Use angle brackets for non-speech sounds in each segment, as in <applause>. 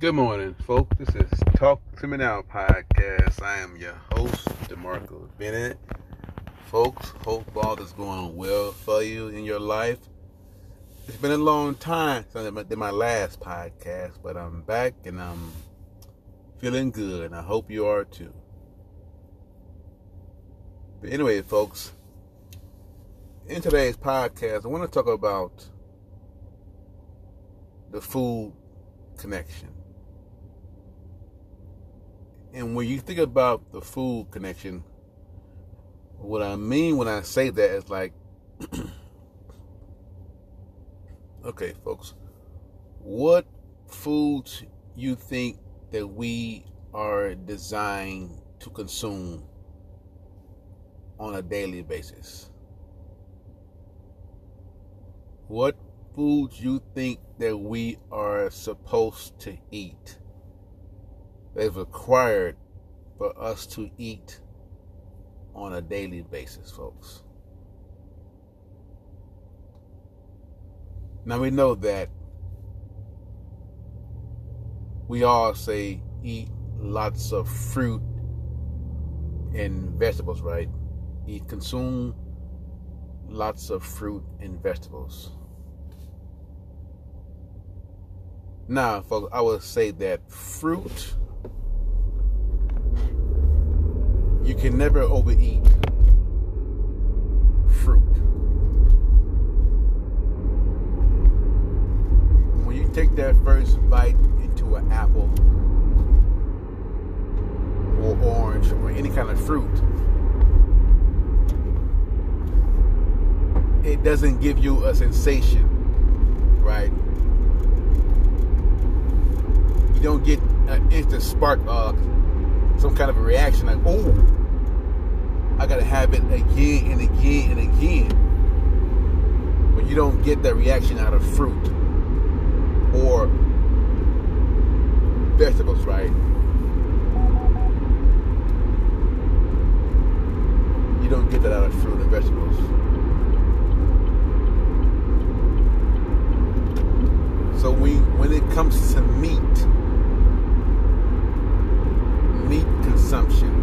Good morning, folks. This is Talk to Me Now podcast. I am your host, DeMarco Bennett. Folks, hope all is going well for you in your life. It's been a long time since I did my last podcast, but I'm back and I'm feeling good, and I hope you are too. But anyway, folks, in today's podcast, I want to talk about the food connection. And when you think about the food connection, what I mean when I say that is like, <clears throat> okay, folks, what foods you think that we are designed to consume on a daily basis? What foods you think that we are supposed to eat? They've required for us to eat on a daily basis, folks. Now we know that we all say eat lots of fruit and vegetables, right? Eat, consume lots of fruit and vegetables. Now, folks, I would say that fruit you can never overeat fruit. When you take that first bite into an apple or orange or any kind of fruit, it doesn't give you a sensation, right? You don't get an instant spark of some kind of a reaction like, oh, I gotta have it again and again and again. But you don't get that reaction out of fruit or vegetables, right? You don't get that out of fruit and vegetables. So we, when it comes to meat, meat consumption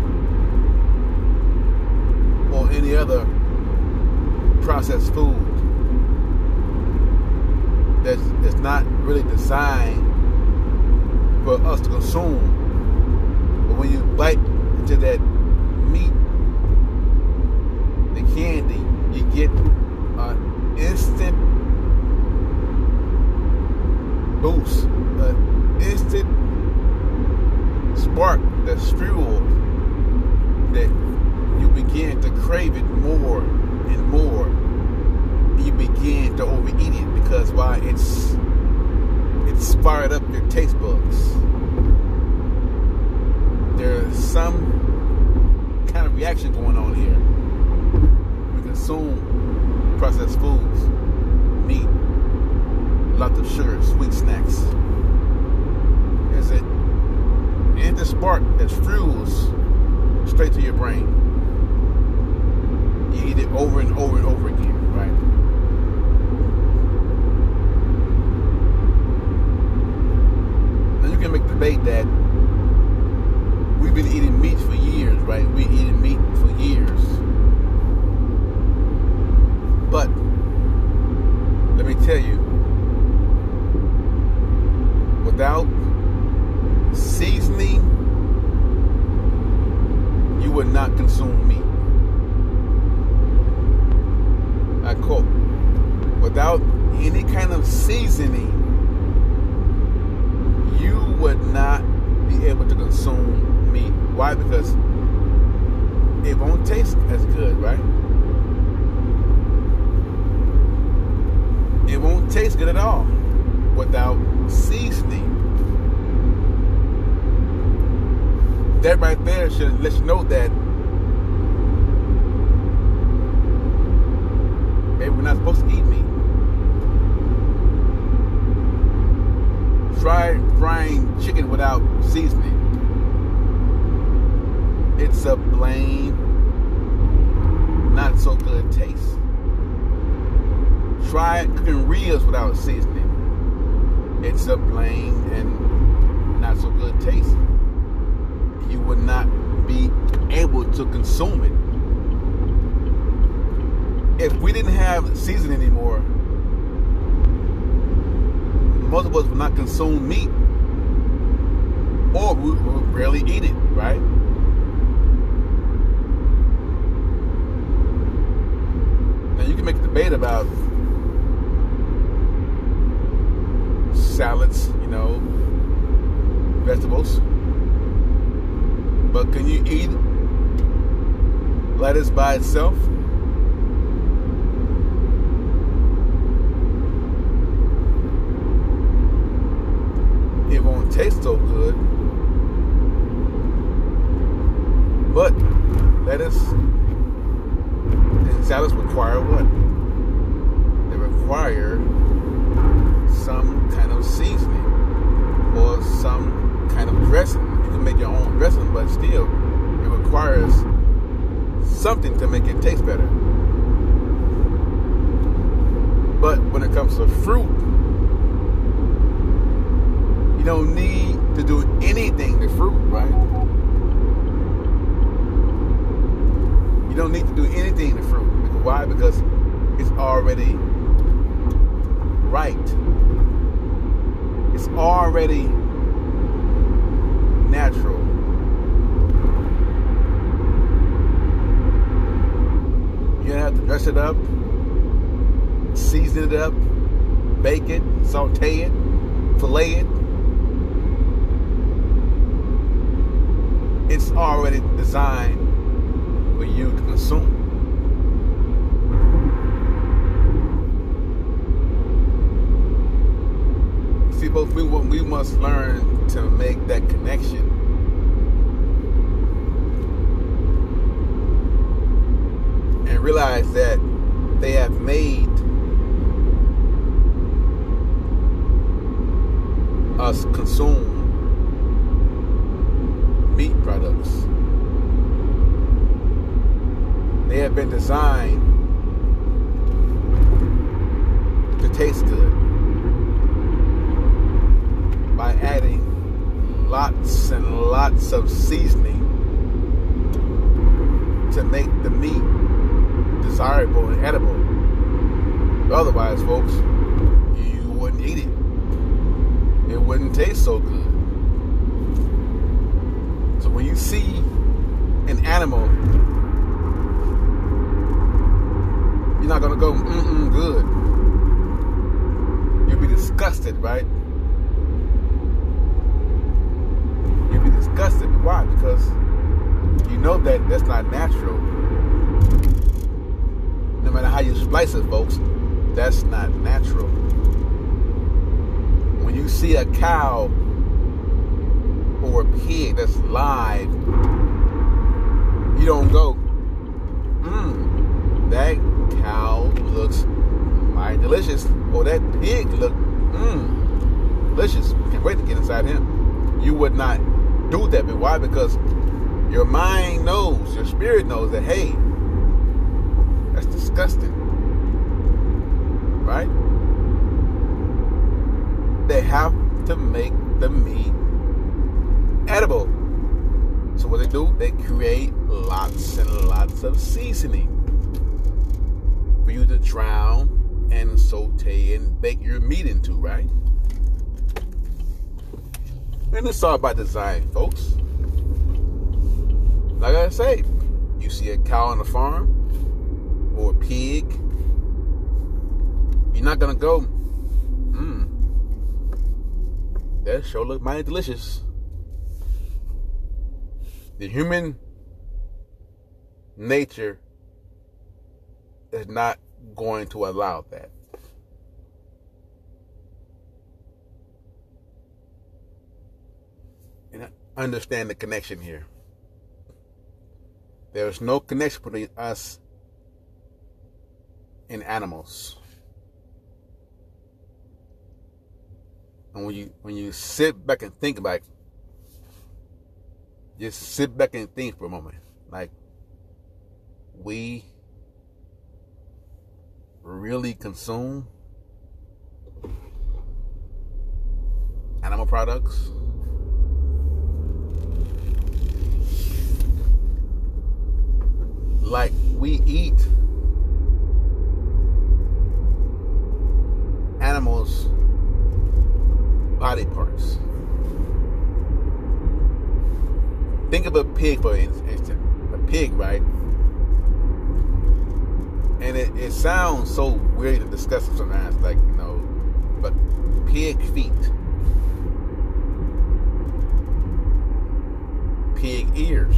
or any other processed food that's, that's not really designed for us to consume. But when you bite into that meat, the candy, you get an instant boost, an instant spark that's fueled that you begin to crave it more and more. You begin to overeat it because why? It's it's fired up your taste buds. There's some kind of reaction going on here. We consume processed foods, meat, lots of sugar, sweet snacks. Is it and the spark that fuels straight to your brain. Over and over and over again, right? You can make the debate that we've been eating meat for years, right? We've been eating meat for years. But let me tell you, without seasoning, you would not consume meat. I quote, without any kind of seasoning, you would not be able to consume meat. Why? Because it won't taste as good, right? It won't taste good at all without seasoning. that right there should let you know that maybe we're not supposed to eat meat. Try frying chicken without seasoning. It's a plain, not so good taste. Try cooking ribs without seasoning. It's a plain and not so good taste, you would not be able to consume it. If we didn't have seasoning anymore, most of us would not consume meat, or we would rarely eat it, right? Now you can make a debate about salads, you know, vegetables. But can you eat lettuce by itself? It won't taste so good. But lettuce and salads require what? They require some kind of seasoning or some kind of dressing. You but still, it requires something to make it taste better. But when it comes to fruit, you don't need to do anything to fruit, right? You don't need to do anything to fruit. Why? Because it's already right. It's already natural. You it up, season it up, bake it, saute it, fillet it. It's already designed for you to consume. See, both we, we must learn to make that connection. That they have made us consume meat products. They have been designed to taste good by adding lots and lots of seasoning to make the meat desirable and edible. Otherwise, folks, you wouldn't eat it. It wouldn't taste so good. So when you see an animal, you're not gonna go, mm-mm, good. You'll be disgusted, right? You'll be disgusted. Why? Because you know that that's not natural. No matter how you slice it, folks, that's not natural. When you see a cow or a pig that's live, you don't go, mmm, that cow looks mighty delicious, or that pig look, mmm, delicious. Can't wait to get inside him. You would not do that. But why? Because your mind knows, your spirit knows that, hey, that's disgusting. Right? They have to make the meat edible. So what they do, they create lots and lots of seasoning for you to drown and saute and bake your meat into, right? And it's all by design, folks. Like I say, you see a cow on the farm or pig, you're not gonna go, mmm, that sure look mighty delicious. The human nature is not going to allow that. And understand the connection here. There's no connection between us in animals. And when you when you sit back and think like just sit back and think for a moment. Like we really consume animal products. Like we eat body parts. Think of a pig, for instance. A pig, right? And it, it sounds so weird and disgusting sometimes, like, you know, but pig feet, pig ears,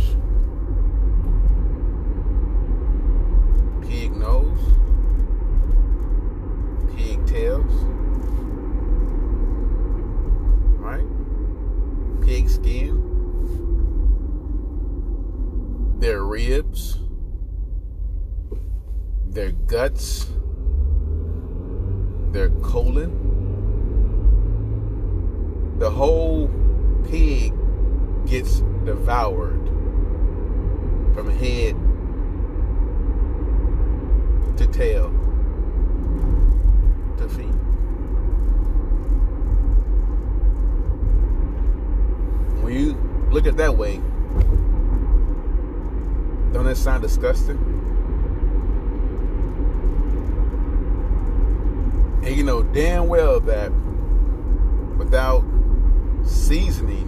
pig nose, pig tails, right? Pig skin their ribs, their guts, their colon. The whole pig gets devoured from head to tail to feet. When you look at that way, don't that sound disgusting? And you know damn well that without seasoning,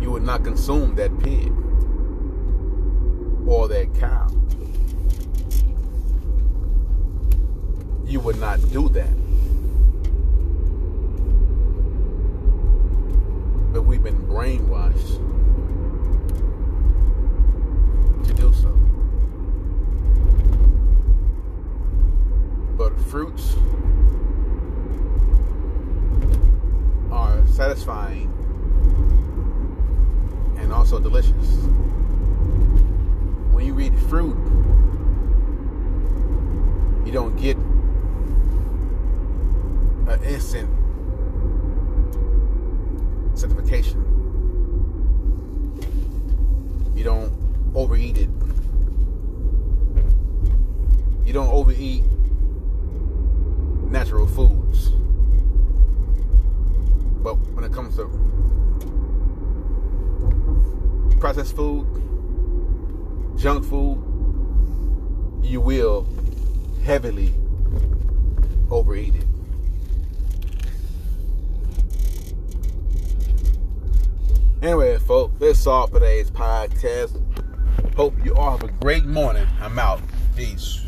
you would not consume that pig or that cow. You would not do that. But we've been brainwashed to do so. But fruits are satisfying and also delicious. When you read fruit, you don't get an instant certification. You don't overeat it. You don't overeat natural foods. But when it comes to processed food, junk food, you will heavily overeat it. Anyway, folks, that's all for today's podcast. Hope you all have a great morning. I'm out. Peace.